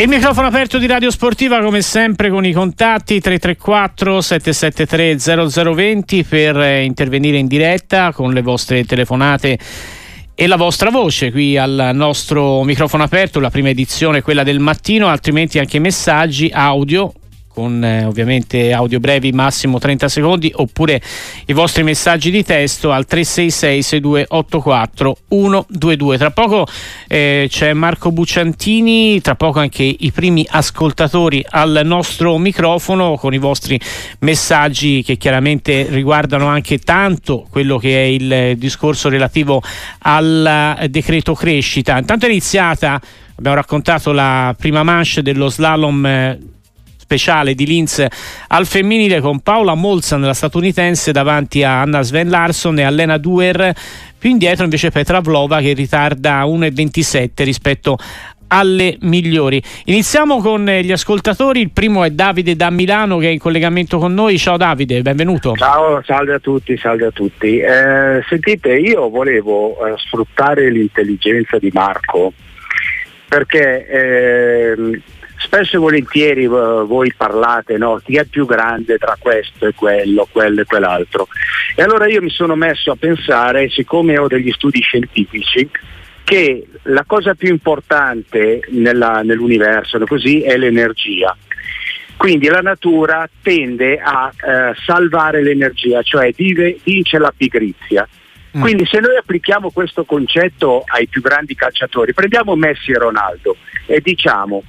Il microfono aperto di Radio Sportiva come sempre con i contatti 334 773 0020 per eh, intervenire in diretta con le vostre telefonate e la vostra voce qui al nostro microfono aperto, la prima edizione quella del mattino, altrimenti anche messaggi audio con eh, ovviamente audio brevi massimo 30 secondi oppure i vostri messaggi di testo al 366 6284 122 tra poco eh, c'è Marco Bucciantini tra poco anche i primi ascoltatori al nostro microfono con i vostri messaggi che chiaramente riguardano anche tanto quello che è il discorso relativo al decreto crescita. Intanto è iniziata abbiamo raccontato la prima manche dello slalom eh, speciale di Linz al femminile con Paola Molzan, la statunitense, davanti a Anna Sven Larsson e a Duer. Più indietro invece Petra Vlova che ritarda 1,27 rispetto alle migliori. Iniziamo con gli ascoltatori, il primo è Davide da Milano che è in collegamento con noi. Ciao Davide, benvenuto. Ciao, salve a tutti, salve a tutti. Eh, sentite, io volevo eh, sfruttare l'intelligenza di Marco perché eh, spesso e volentieri uh, voi parlate no, chi è più grande tra questo e quello, quello e quell'altro. E allora io mi sono messo a pensare, siccome ho degli studi scientifici, che la cosa più importante nella, nell'universo così, è l'energia. Quindi la natura tende a eh, salvare l'energia, cioè vive, vince la pigrizia. Mm. Quindi se noi applichiamo questo concetto ai più grandi calciatori, prendiamo Messi e Ronaldo e diciamo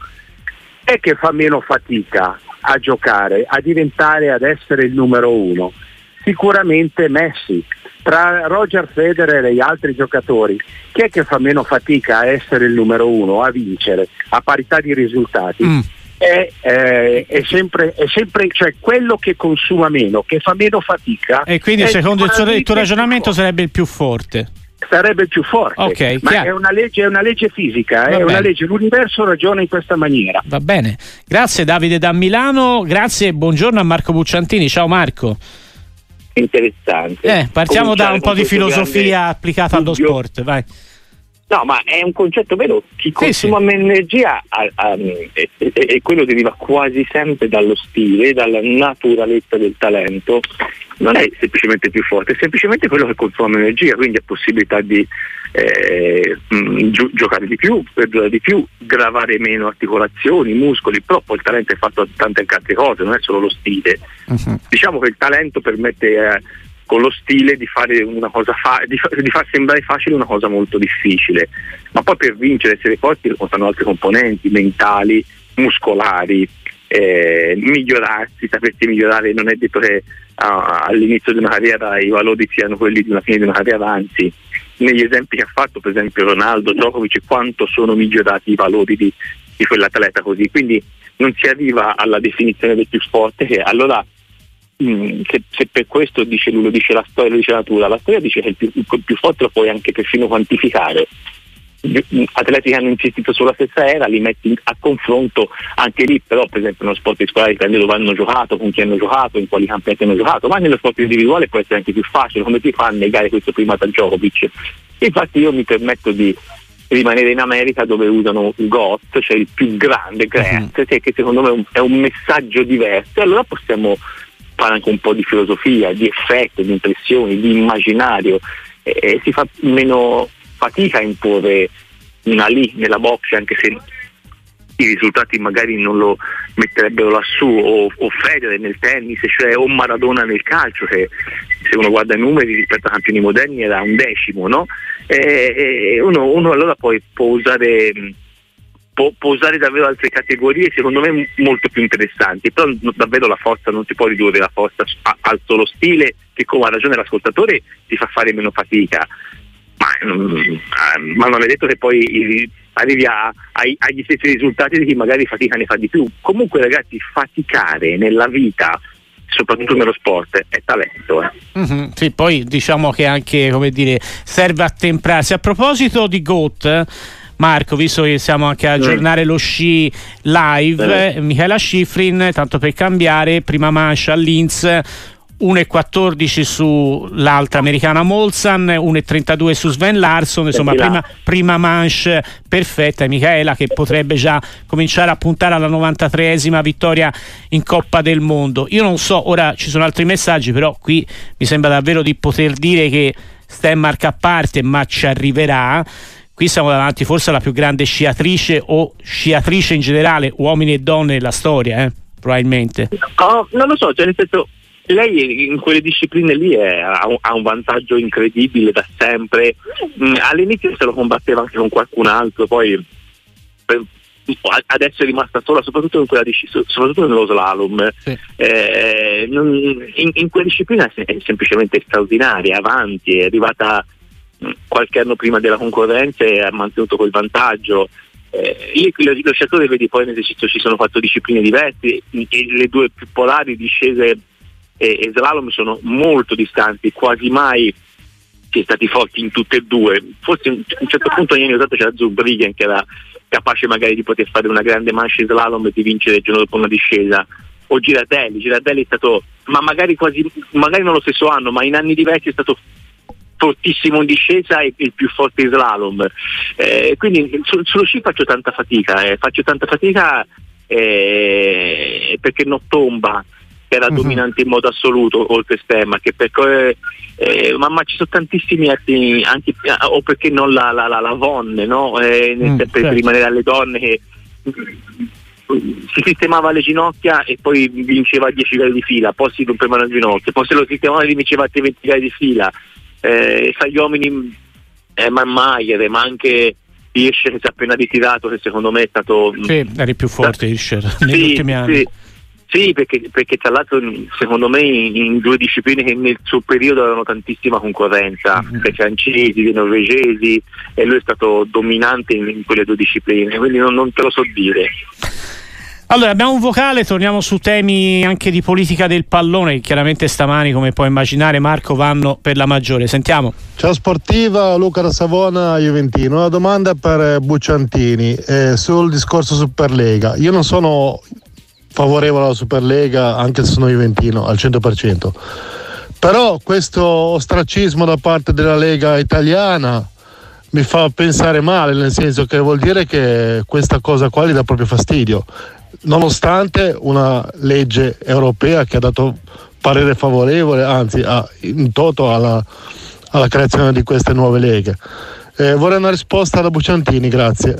è che fa meno fatica a giocare, a diventare, ad essere il numero uno? Sicuramente Messi. Tra Roger Federer e gli altri giocatori, chi è che fa meno fatica a essere il numero uno, a vincere, a parità di risultati? Mm. È, è, è, sempre, è, sempre, cioè quello che consuma meno, che fa meno fatica. E quindi secondo il, il tuo ragionamento sarebbe il più forte sarebbe più forte. Okay, ma è una, legge, è una, legge, fisica, è una legge, l'universo ragiona in questa maniera. Va bene. Grazie Davide da Milano, grazie e buongiorno a Marco Bucciantini. Ciao Marco. Interessante. Eh, partiamo Cominciare da un po' di filosofia applicata allo sport, vai. No, ma è un concetto vero, chi consuma sì, sì. meno energia e quello deriva quasi sempre dallo stile, dalla naturalezza del talento, non è semplicemente più forte, è semplicemente quello che consuma energia, quindi ha possibilità di eh, mh, gi- giocare di più, perdurare di più, gravare meno articolazioni, muscoli, però poi il talento è fatto da tante altre cose, non è solo lo stile. Uh-huh. Diciamo che il talento permette eh, con lo stile di fare una cosa fa- di, fa- di, far sembrare facile una cosa molto difficile, ma poi per vincere essere forti contano altre componenti mentali, muscolari, eh, migliorarsi, sapersi migliorare, non è detto che uh, all'inizio di una carriera i valori siano quelli di una fine di una carriera, anzi negli esempi che ha fatto per esempio Ronaldo, Djokovic, quanto sono migliorati i valori di, di quell'atleta così, quindi non si arriva alla definizione del più forte che allora Mm, se, se, per questo dice lui, lo dice la storia, lo dice la natura, la storia dice che il più, il più forte lo puoi anche perfino quantificare. Atleti che hanno insistito sulla stessa era li metti a confronto anche lì, però per esempio nello sport di squadra dipende dove hanno giocato, con chi hanno giocato, in quali campionati hanno giocato, ma nello sport individuale può essere anche più facile, come si fa a negare questo prima da Djokovic? Infatti io mi permetto di rimanere in America dove usano GOT, cioè il più grande, GREAT, uh-huh. che secondo me è un, è un messaggio diverso, e allora possiamo fare anche un po' di filosofia, di effetto, di impressioni, di immaginario e si fa meno fatica a imporre una lì nella box anche se i risultati magari non lo metterebbero lassù o, o Federer nel tennis cioè, o Maradona nel calcio che se uno guarda i numeri rispetto ai campioni moderni era un decimo no? e, e uno, uno, allora poi può usare può, può, usare davvero altre categorie secondo me molto più interessanti, però davvero la forza non si può ridurre la forza al solo stile che come ha ragione l'ascoltatore ti fa fare meno fatica, ma, mm, ma non è detto che poi arrivi a, ai, agli stessi risultati di chi magari fatica ne fa di più. Comunque ragazzi faticare nella vita soprattutto nello sport, è talento. Eh. Mm-hmm, sì, poi diciamo che anche come dire, serve a temprarsi. A proposito di GOAT, Marco, visto che siamo anche a aggiornare lo sci live, eh. Michela Schifrin, tanto per cambiare, prima mancia a Linz, 1,14 sull'altra americana Molsan, 1,32 su Sven Larsson, insomma prima, prima, manche perfetta Michaela che potrebbe già cominciare a puntare alla 93esima vittoria in Coppa del Mondo. Io non so, ora ci sono altri messaggi, però qui mi sembra davvero di poter dire che Stenmark a parte, ma ci arriverà. Qui siamo davanti forse alla più grande sciatrice o sciatrice in generale, uomini e donne della storia, eh? probabilmente. No, non lo so, cioè nel senso lei in quelle discipline lì è, ha, un, vantaggio incredibile da sempre. Mm, all'inizio se lo combatteva anche con qualcun altro, poi adesso è rimasta sola, soprattutto in quella soprattutto nello slalom. Sì. Eh, in, in, quella disciplina è semplicemente straordinaria, avanti, è arrivata mm, qualche anno prima della concorrenza e ha mantenuto quel vantaggio. Eh, io lo sciatore vedi poi in esercizio ci sono quattro discipline diverse le due più polari discese e, e slalom sono molto distanti, quasi mai si è stati forti in tutte e due. Forse a un certo punto negli anni 80 c'era Zurbriggen che era capace magari di poter fare una grande manche slalom e di vincere il giorno dopo una discesa. O Girardelli, Girardelli è stato, ma magari quasi, magari non lo stesso anno, ma in anni diversi è stato fortissimo in discesa e il più forte in slalom. Eh, quindi su, sullo sci faccio tanta fatica, eh, faccio tanta fatica eh, perché non tomba che era uh-huh. dominante in modo assoluto oltre Stemma, che per, eh, ma, ma, ci sono tantissimi altri, anche, o perché non la, la, la, la Vonne, no? eh, mm, per, certo. rimanere alle donne che si sistemava le ginocchia e poi vinceva 10 gare di fila, poi si rompevano le ginocchia, poi se lo sistemava e vinceva altri 20 gare di fila. Eh, fra gli uomini eh, Man Mayer, ma anche Hirscher che si è appena ritirato, che secondo me è stato... Sì, eri più forte Hirscher negli sì, ultimi anni. Sì. Sì, perché, perché, tra l'altro secondo me in, in, due discipline che nel suo periodo avevano tantissima concorrenza, mm-hmm. dai francesi, dei norvegesi, e lui è stato dominante in, in quelle due discipline, quindi non, non te lo so dire. Allora, abbiamo un vocale, torniamo su temi anche di politica del pallone, che chiaramente stamani, come puoi immaginare, Marco, vanno per la maggiore. Sentiamo. Ciao Sportiva, Luca da Savona, Juventino. Una domanda per Bucciantini eh, sul discorso Superlega. Io non sono favorevole alla Superlega anche se sono Juventino al 100%. Però questo ostracismo da parte della Lega italiana mi fa pensare male, nel senso che vuol dire che questa cosa qua gli dà proprio fastidio, nonostante una legge europea che ha dato parere favorevole, anzi ha, in toto alla, alla creazione di queste nuove leghe. Eh, vorrei una risposta da Buciantini, grazie.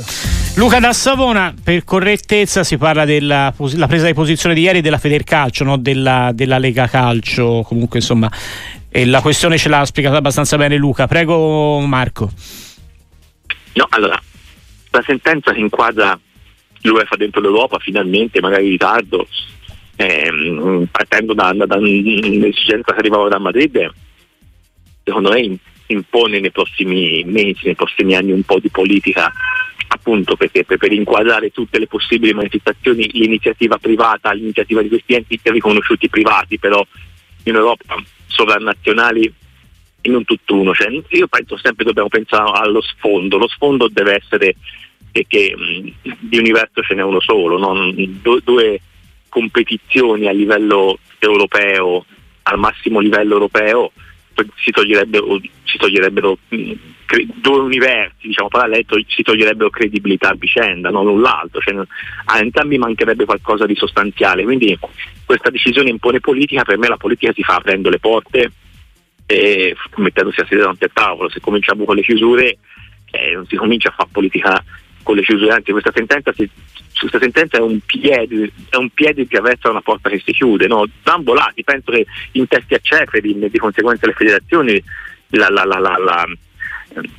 Luca da Savona, per correttezza si parla della presa di posizione di ieri della Federcalcio, no? della, della Lega Calcio, comunque insomma e la questione ce l'ha spiegata abbastanza bene Luca. Prego Marco. No, allora, la sentenza che inquadra l'UEFA dentro l'Europa finalmente, magari in ritardo, ehm, partendo da, da, da un'esigenza che arrivava da Madrid, secondo me impone nei prossimi mesi, nei prossimi anni un po' di politica appunto perché per, per, inquadrare tutte le possibili manifestazioni l'iniziativa privata, l'iniziativa di questi enti riconosciuti privati però in Europa sovranazionali e non tutt'uno. Cioè, io penso sempre dobbiamo pensare allo sfondo, lo sfondo deve essere che, che di universo ce n'è uno solo, no? due, due competizioni a livello europeo, al massimo livello europeo si toglierebbero, si toglierebbero due universi diciamo, paralleli si toglierebbero credibilità a vicenda, non null'altro, cioè, a entrambi mancherebbe qualcosa di sostanziale, quindi questa decisione impone politica, per me la politica si fa aprendo le porte e mettendosi a sedere davanti al tavolo, se cominciamo con le chiusure eh, non si comincia a fare politica con le chiusure, anzi questa sentenza, si, questa sentenza è, un piede, è un piede che avversa una porta che si chiude, no? da ambo lati, penso che in testi a Ceferin di conseguenza le federazioni la, la, la,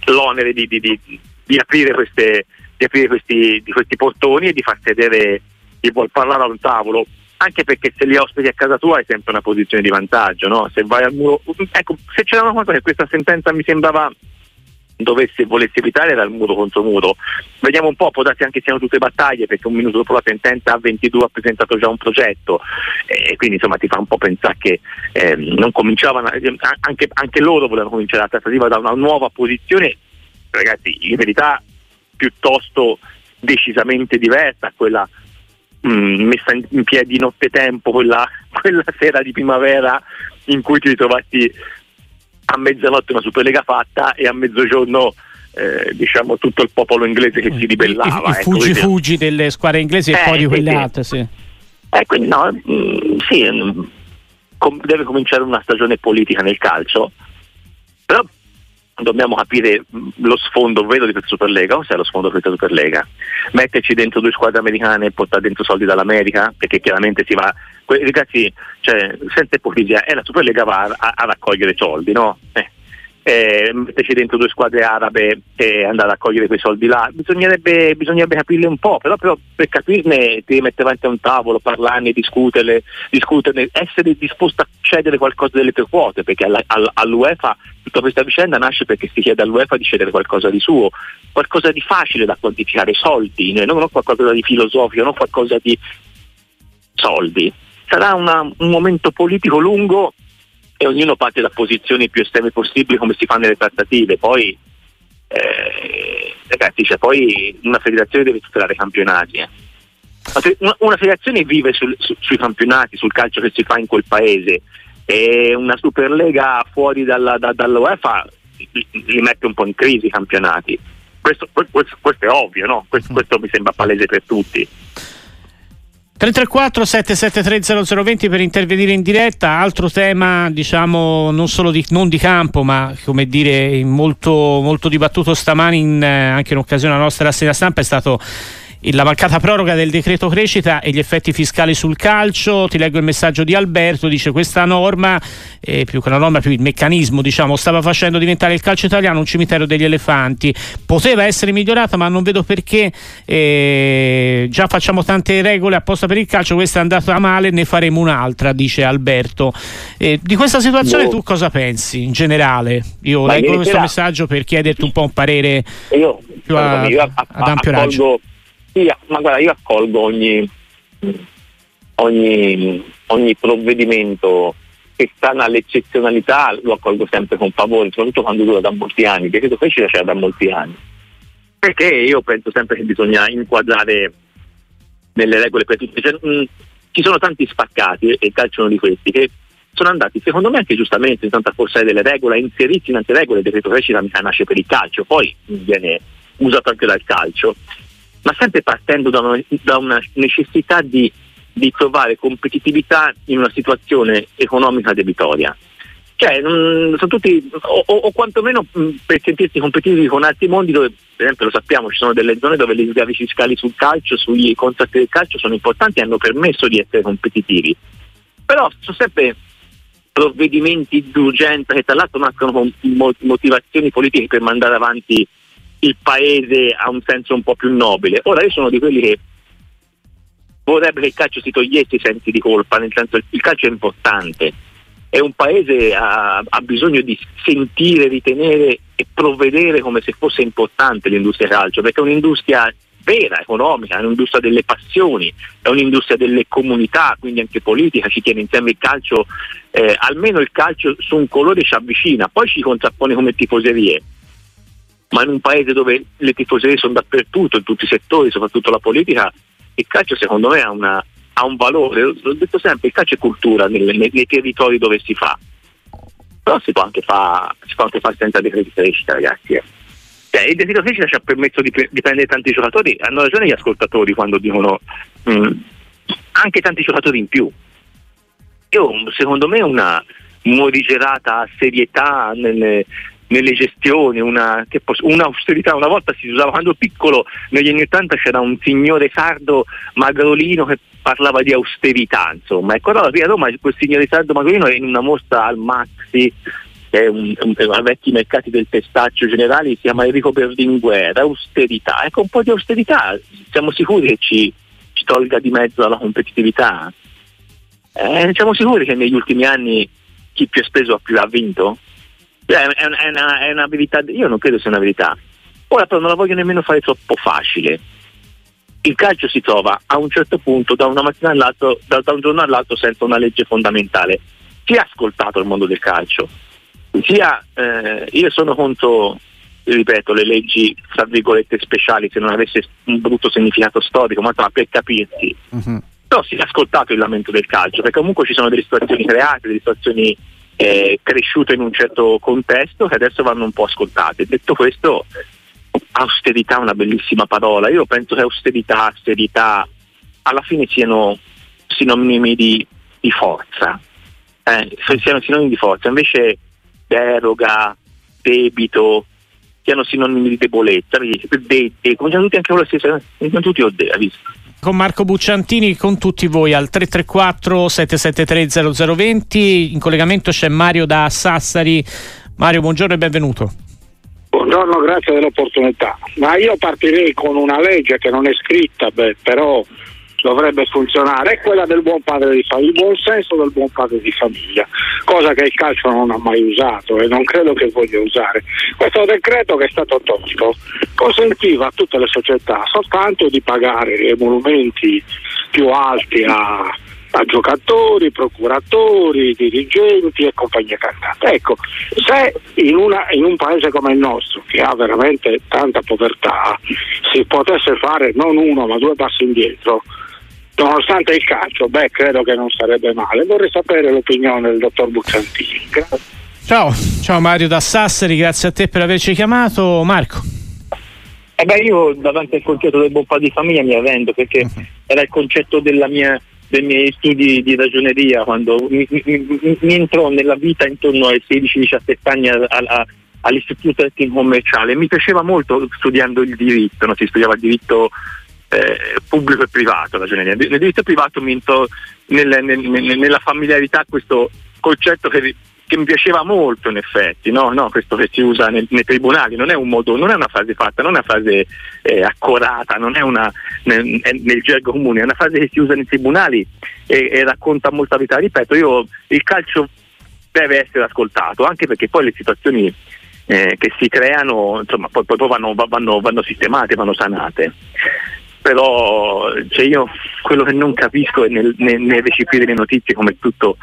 l'onere di, di, di, di, aprire, queste, di aprire questi, questi, portoni e di far sedere chi vuol parlare a un tavolo anche perché se li ospiti a casa tua hai sempre una posizione di vantaggio no? se vai al muro ecco se c'era una cosa che questa sentenza mi sembrava dovesse volesse evitare il muro contro muro. Vediamo un po', può darsi anche siano tutte battaglie perché un minuto dopo la sentenza A22 ha presentato già un progetto e quindi insomma ti fa un po' pensare che eh, non cominciavano, anche, anche, loro volevano cominciare la trattativa da una nuova posizione, ragazzi in verità piuttosto decisamente diversa a quella mh, messa in piedi nottetempo, quella, quella sera di primavera in cui ti ritrovati a mezzanotte una Superlega fatta e a mezzogiorno eh, diciamo tutto il popolo inglese che si ribellava. Il, il ecco, fuggi fuggi delle squadre inglesi e poi di quelle sì, altre, sì. Eh, quindi no, mh, mm, sì, mh, mm, com- deve cominciare una stagione politica nel calcio, però dobbiamo capire lo sfondo vero di questa Superlega, cos'è lo sfondo di questa Superlega? Metterci dentro due squadre americane e portare dentro soldi dall'America, perché chiaramente si va, ragazzi, cioè, senza ipocrisia, è la Superlega va a, a raccogliere soldi, no? Eh eh, metterci dentro due squadre arabe e andare a cogliere quei soldi là. Bisognerebbe, bisognerebbe capirle un po', però, però, per capirne ti mettere avanti a un tavolo, parlarne, discuterle, discuterne, essere disposto a cedere qualcosa delle tue quote, perché alla, alla, all'UEFA tutta questa vicenda nasce perché si chiede all'UEFA di cedere qualcosa di suo, qualcosa di facile da quantificare, soldi, non qualcosa di filosofico, non qualcosa di soldi. Sarà una, un momento politico lungo e ognuno parte da posizioni più estreme possibili come si fa nelle trattative. Poi, eh, ragazzi, cioè, poi una federazione deve tutelare i campionati. Eh. Una, una, federazione vive sul, su, sui campionati, sul calcio che si fa in quel paese e una Superlega fuori dalla, da, dall'UEFA li mette un po' in crisi i campionati. Questo, questo, questo è ovvio, no? questo, questo mi sembra palese per tutti. 334 773 0020 per intervenire in diretta, altro tema diciamo non solo di, non di campo ma come dire molto, molto dibattuto stamani in, eh, anche in occasione della nostra rassegna stampa è stato la mancata proroga del decreto crescita e gli effetti fiscali sul calcio. Ti leggo il messaggio di Alberto, dice questa norma, eh, più che una norma, più il meccanismo, diciamo, stava facendo diventare il calcio italiano un cimitero degli elefanti. Poteva essere migliorata, ma non vedo perché eh, già facciamo tante regole apposta per il calcio, questa è andata male, ne faremo un'altra, dice Alberto. Eh, di questa situazione no. tu cosa pensi in generale? Io ma leggo questo messaggio per chiederti un po' un parere io, più a, io a, ad ampio raggio. Sì, ma guarda, io accolgo ogni, ogni, ogni provvedimento che sta nell'eccezionalità, lo accolgo sempre con favore, soprattutto quando dura da molti anni, perché che ci c'è da molti anni. Perché io penso sempre che bisogna inquadrare nelle regole per tutti. Cioè, mh, ci sono tanti spaccati, e il calcio è uno di questi, che sono andati, secondo me anche giustamente, in tanta forza delle regole, a inserirsi in tante regole, il decreto crescita mica nasce per il calcio, poi viene usato anche dal calcio ma sempre partendo da una, da una necessità di, di, trovare competitività in una situazione economica debitoria. Cioè, sono tutti, o, o, quantomeno mh, per sentirsi competitivi con altri mondi dove, per esempio, lo sappiamo, ci sono delle zone dove gli sgravi fiscali sul calcio, sui contratti del calcio sono importanti e hanno permesso di essere competitivi. Però sono sempre provvedimenti d'urgenza che tra l'altro nascono con motivazioni politiche per mandare avanti il paese ha un senso un po' più nobile. Ora io sono di quelli che vorrebbe che il calcio si togliesse i sensi di colpa, nel senso che il calcio è importante e un paese ha, ha, bisogno di sentire, ritenere e provvedere come se fosse importante l'industria calcio, perché è un'industria vera, economica, è un'industria delle passioni, è un'industria delle comunità, quindi anche politica, ci tiene insieme il calcio, eh, almeno il calcio su un colore ci avvicina, poi ci contrappone come tifoserie ma in un paese dove le tifoserie sono dappertutto, in tutti i settori, soprattutto la politica, il calcio secondo me ha, una, ha un valore, l'ho detto sempre, il calcio è cultura nei, nei, nei territori dove si fa, però si può anche, fa, fare senza decreti crescita ragazzi. Eh. Cioè, il decreto crescita ci ha permesso di, di, prendere tanti giocatori, hanno ragione gli ascoltatori quando dicono mh, mm, anche tanti giocatori in più. Io, secondo me una morigerata serietà nelle, nelle gestioni, una, posso, un'austerità. Una volta si usava, quando piccolo, negli anni Ottanta c'era un signore sardo magrolino che parlava di austerità, insomma. Ecco, allora qui a Roma quel signore sardo magrolino è in una mostra al Maxi, che è un, un, un vecchi mercati del pestaccio generali, si chiama Enrico Berlinguer, austerità. Ecco, un po' di austerità, siamo sicuri che ci, ci tolga di mezzo la competitività? Eh, siamo sicuri che negli ultimi anni chi più ha speso ha più ha vinto? Cioè, è, è, una, è una verità, io non credo sia una verità. Ora però non la voglio nemmeno fare troppo facile. Il calcio si trova a un certo punto da una mattina all'altro, da, da un giorno all'altro senza una legge fondamentale. Chi ha ascoltato il mondo del calcio? Sia, eh, io sono contro, ripeto, le leggi tra virgolette speciali se non avesse un brutto significato storico, ma per capirsi. Uh-huh. però si è ascoltato il lamento del calcio, perché comunque ci sono delle situazioni create, delle situazioni eh, cresciute in un certo contesto che adesso vanno un po' ascoltate. Detto questo, austerità è una bellissima parola, io penso che austerità, austerità alla fine siano sinonimi di, di forza, eh, siano sinonimi di forza, invece deroga, debito, siano sinonimi di debolezza, de, de, cominciano tutti anche con la stessa, cominciano tutti o de, visto? Con Marco Bucciantini, con tutti voi al 334 773 0020, in collegamento c'è Mario da Sassari. Mario, buongiorno e benvenuto. Buongiorno, grazie dell'opportunità. Ma io partirei con una legge che non è scritta, beh, però dovrebbe funzionare è quella del buon padre di famiglia, il buon senso del buon padre di famiglia, cosa che il calcio non ha mai usato e non credo che voglia usare. Questo decreto che è stato tolto consentiva a tutte le società soltanto di pagare i emolumenti più alti a, a giocatori, procuratori, dirigenti e compagnia cantante. Ecco, se in, una, in, un paese come il nostro, che ha veramente tanta povertà, si potesse fare non uno ma due passi indietro, nonostante il calcio, beh, credo che non sarebbe male. Vorrei sapere l'opinione del dottor Buccantini. Ciao, ciao Mario da Sassari, grazie a te per averci chiamato. Marco. Eh beh, io davanti al concetto del buon padre di famiglia mi arrendo perché uh-huh. era il concetto mia, dei miei studi di ragioneria quando mi, mi, mi, entrò nella vita intorno ai 16-17 anni a, a, all'istituto tecnico commerciale. Mi piaceva molto studiando il diritto, no? si studiava il diritto eh, pubblico e privato, ragioneria. Nel diritto privato mi entro nel, nel, nel, nella familiarità questo concetto che, che, mi piaceva molto in effetti, no? No, questo che si usa nei, tribunali, non è un modo, non è una frase fatta, non è una frase eh, accorata, non è una nel, nel, gergo comune, è una frase che si usa nei tribunali e, e racconta molta verità. Ripeto, io il calcio deve essere ascoltato, anche perché poi le situazioni eh, che si creano insomma, poi, poi vanno, vanno, vanno, sistemate, vanno sanate però cioè io quello che non capisco è nel, nel, nel recepire le notizie come tutto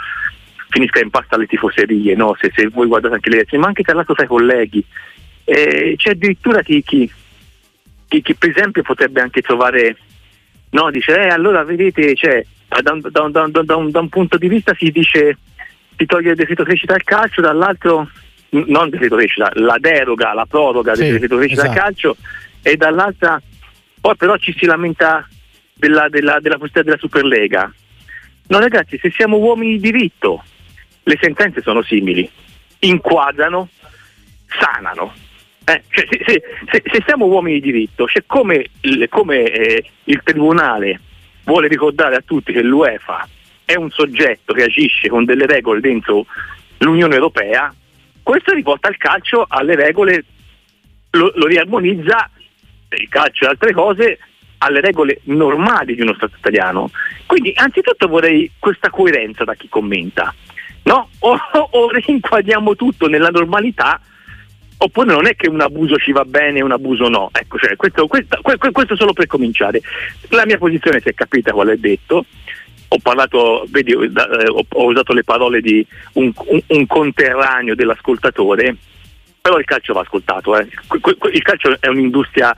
finisca in pasta alle tifoserie, no? se, se, voi guardate anche le elezioni, ma anche tra l'altro tra i colleghi. Eh, c'è addirittura chi, chi, chi, chi, per esempio potrebbe anche trovare, no, dice, eh, allora vedete, cioè, da, da, da, da, un, da un punto di vista si dice si toglie il decreto crescita al calcio, dall'altro non il decreto crescita, la deroga, la proroga sì, del decreto crescita esatto. al calcio e dall'altra poi però ci si lamenta della, della, della questione della Superlega. No ragazzi, se siamo uomini di diritto, le sentenze sono simili, inquadrano, sanano. Eh, cioè, se, se, se, se, siamo uomini di diritto, cioè come, come eh, il Tribunale vuole ricordare a tutti che l'UEFA è un soggetto che agisce con delle regole dentro l'Unione Europea, questo riporta il calcio alle regole, lo, lo riarmonizza il calcio e altre cose alle regole normali di uno Stato italiano. Quindi anzitutto vorrei questa coerenza da chi commenta. No? O, o rinquadriamo tutto nella normalità oppure non è che un abuso ci va bene e un abuso no. Ecco, cioè, questo, questa, questo solo per cominciare. La mia posizione si è capita qual è detto. Ho parlato, vedi, eh, ho, ho usato le parole di un, un, un conterraneo dell'ascoltatore però il calcio va ascoltato, eh. il calcio è un'industria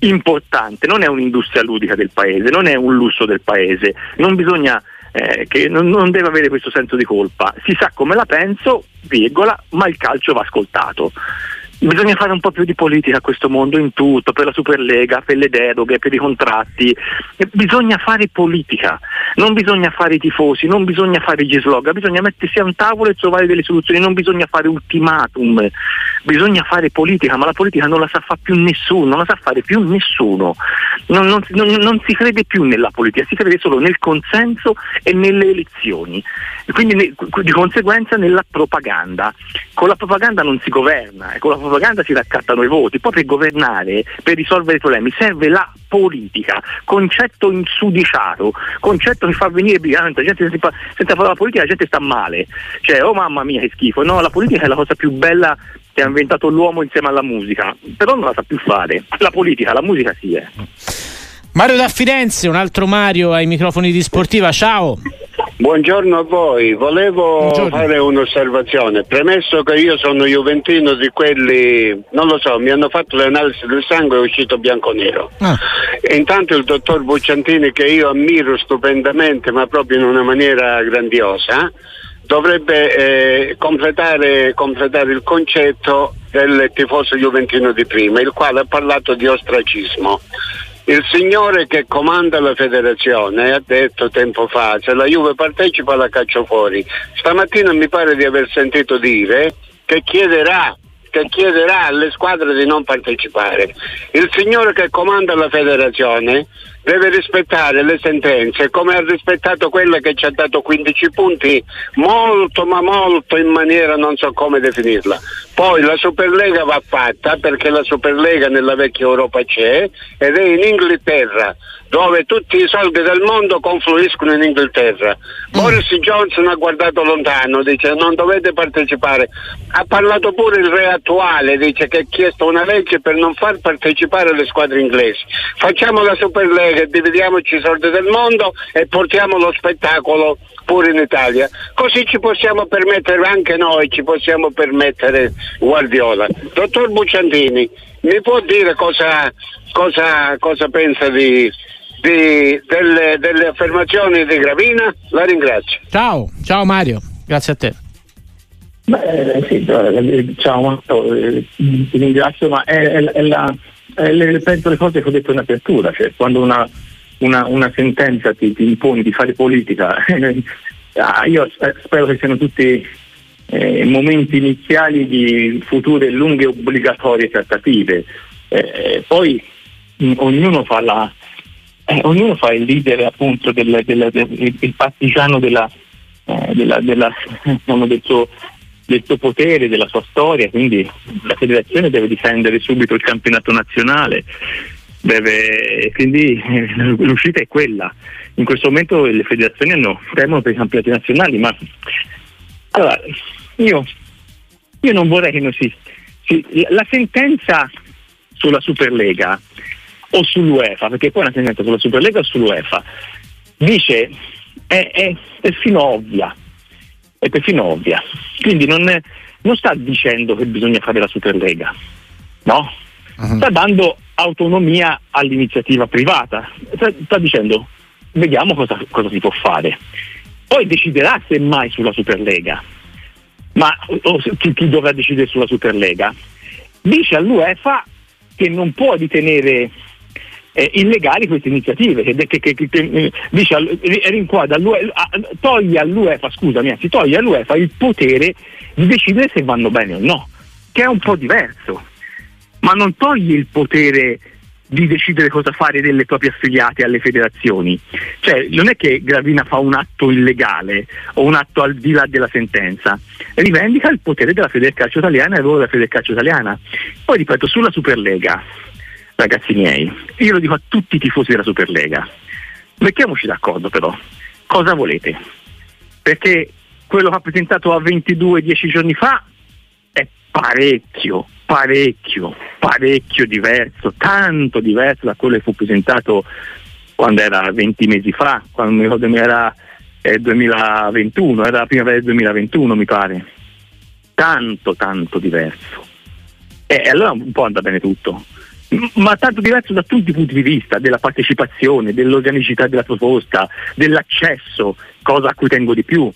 importante, non è un'industria ludica del paese, non è un lusso del paese, non bisogna eh, che non, non, deve avere questo senso di colpa, si sa come la penso, virgola, ma il calcio va ascoltato. Bisogna fare un po' più di politica a questo mondo in tutto, per la Superlega, per le deroghe, per i contratti. Bisogna fare politica, non bisogna fare i tifosi, non bisogna fare gli slogan, bisogna mettersi a un tavolo e trovare delle soluzioni, non bisogna fare ultimatum, bisogna fare politica, ma la politica non la sa fare più nessuno, non la sa fare più nessuno. Non, non, non, non si crede più nella politica, si crede solo nel consenso e nelle elezioni. Quindi di conseguenza nella propaganda. Con la propaganda non si governa e con la propaganda si raccattano i voti. Poi per governare, per risolvere i problemi, serve la politica, concetto insudiciato, concetto che fa venire brillante, la gente senza, senza fare la politica la gente sta male. Cioè, oh mamma mia che schifo, no, la politica è la cosa più bella che ha inventato l'uomo insieme alla musica, però non la sa più fare. La politica, la musica sì è. Mario da Firenze, un altro Mario ai microfoni di Sportiva, ciao. Buongiorno a voi, volevo Buongiorno. fare un'osservazione. Premesso che io sono juventino di quelli, non lo so, mi hanno fatto le analisi del sangue e è uscito bianco-nero. Ah. Intanto il dottor Bucciantini, che io ammiro stupendamente, ma proprio in una maniera grandiosa, dovrebbe eh, completare, completare il concetto del tifoso juventino di prima, il quale ha parlato di ostracismo. Il signore che comanda la federazione ha detto tempo fa se la Juve partecipa la caccio fuori. Stamattina mi pare di aver sentito dire che chiederà che chiederà alle squadre di non partecipare. Il signore che comanda la federazione deve rispettare le sentenze come ha rispettato quella che ci ha dato 15 punti molto ma molto in maniera non so come definirla. Poi la Superlega va fatta perché la Superlega nella vecchia Europa c'è ed è in Inghilterra dove tutti i soldi del mondo confluiscono in Inghilterra. Mm. Boris Johnson ha guardato lontano, dice non dovete partecipare. Ha parlato pure il re attuale, dice che ha chiesto una legge per non far partecipare le squadre inglesi. Facciamo la Superlega, dividiamoci i soldi del mondo e portiamo lo spettacolo pure in Italia. Così ci possiamo permettere anche noi, ci possiamo permettere Guardiola. Dottor Bucciantini, mi può dire cosa, cosa, cosa pensa di, di, delle, delle affermazioni di Gravina? La ringrazio. Ciao, ciao Mario, grazie a te. Beh, sì, eh, ciao, eh, ti ringrazio, ma è, è, è la, è, penso le cose che ho detto in apertura, cioè quando una, una, una sentenza ti, ti, impone di fare politica, ah, io spero che siano tutti eh, momenti iniziali di future lunghe obbligatorie trattative. Eh, poi mh, ognuno fa la, eh, ognuno fa il leader appunto del, del, del il partigiano della, eh, della, della, del, suo, del, suo, potere, della sua storia, quindi la federazione deve difendere subito il campionato nazionale, deve, quindi eh, l'uscita è quella. In questo momento le federazioni hanno, temono per i campionati nazionali, ma allora, io, io non vorrei che non si, si la sentenza sulla Superlega o sull'UEFA, perché poi una sentenza sulla Superlega o sull'UEFA, dice è, è perfino ovvia, è perfino ovvia. Quindi non, è, non sta dicendo che bisogna fare la Superlega, no? Uh-huh. Sta dando autonomia all'iniziativa privata, sta, sta dicendo vediamo cosa, cosa, si può fare. Poi deciderà semmai sulla Superlega, ma o, chi, chi dovrà decidere sulla Superlega? Dice all'UEFA che non può ritenere eh, illegali queste iniziative, che, che, che, che eh, dice, rinquadra, toglie all'UEFA, scusami, anzi, toglie all'UEFA il potere di decidere se vanno bene o no, che è un po' diverso, ma non toglie il potere di decidere cosa fare delle proprie affiliate alle federazioni. Cioè, non è che Gravina fa un atto illegale o un atto al di là della sentenza, rivendica il potere della Federcalcio italiana e il ruolo della Federcalcio italiana. Poi ripeto, sulla Superlega, ragazzi miei, io lo dico a tutti i tifosi della Superlega, mettiamoci d'accordo però, cosa volete? Perché quello che ha presentato a 22 dieci giorni fa è parecchio, parecchio, parecchio diverso, tanto diverso da quello che fu presentato quando era 20 mesi fa, quando mi ricordo era eh, 2021, era la primavera del 2021 mi pare. Tanto, tanto diverso. E allora un po' anda bene tutto ma tanto diverso da tutti i punti di vista, della partecipazione, dell'organicità della proposta, dell'accesso, cosa a cui tengo di più.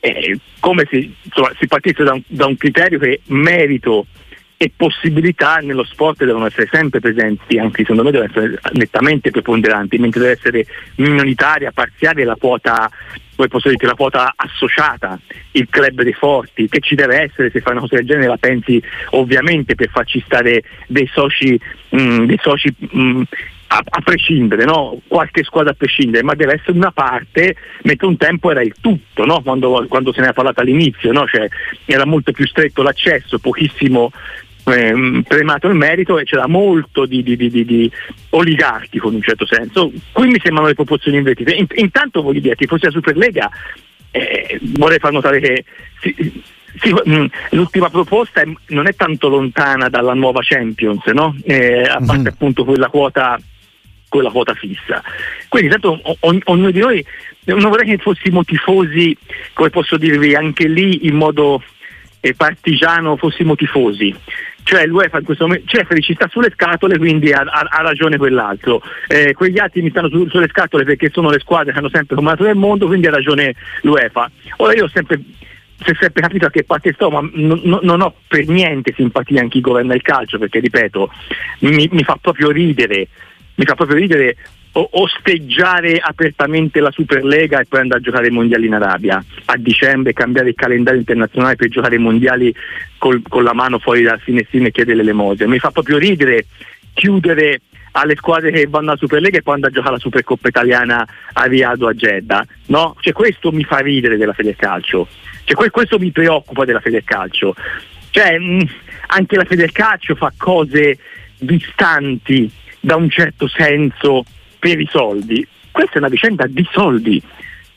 Eh, come se insomma, si partisse da un, da un criterio che merito e possibilità nello sport devono essere sempre presenti, anche secondo me devono essere nettamente preponderanti, mentre deve essere minoritaria, parziale la quota, dire la quota associata, il club dei forti, che ci deve essere se fai una cosa del genere la pensi ovviamente per farci stare dei soci, mh, mm, dei soci mh, mm, a, a, prescindere, no? qualche squadra a prescindere, ma deve essere una parte, mentre un tempo era il tutto, no? quando, quando, se ne è parlato all'inizio, no? cioè, era molto più stretto l'accesso, pochissimo eh, premato il merito e c'era molto di, di, di, di, oligarchico in un certo senso. Qui mi sembrano le proporzioni invertite. In, intanto voglio dire, che fosse la Superlega, eh, vorrei far notare che sì, sì, mm, l'ultima proposta è, non è tanto lontana dalla nuova Champions, no? eh, a parte mm-hmm. appunto quella quota quella quota fissa. Quindi tanto ognuno di noi non vorrei che fossimo tifosi, come posso dirvi, anche lì in modo eh, partigiano fossimo tifosi. Cioè l'UEFA in questo momento, Ceferi ci sta sulle scatole, quindi ha, ha, ha ragione quell'altro. Eh, quegli altri mi stanno su, sulle scatole perché sono le squadre che hanno sempre comandato del mondo, quindi ha ragione l'UEFA. Ora io ho sempre si sempre capito a che parte sto, ma non, non ho per niente simpatia in chi governa il calcio, perché ripeto, mi, mi fa proprio ridere, mi fa proprio ridere osteggiare apertamente la Superlega e poi andare a giocare i mondiali in Arabia a dicembre, cambiare il calendario internazionale per giocare i mondiali col, con la mano fuori dal finestrino e chiedere l'elemosina. Mi fa proprio ridere chiudere alle squadre che vanno alla Superlega e poi andare a giocare la Supercoppa italiana a Riado a Jeddah. No? Cioè, questo mi fa ridere della Federcalcio. Cioè, questo mi preoccupa della Federcalcio. Cioè, mh, anche la Federcalcio fa cose distanti da un certo senso per i soldi. Questa è una vicenda di soldi.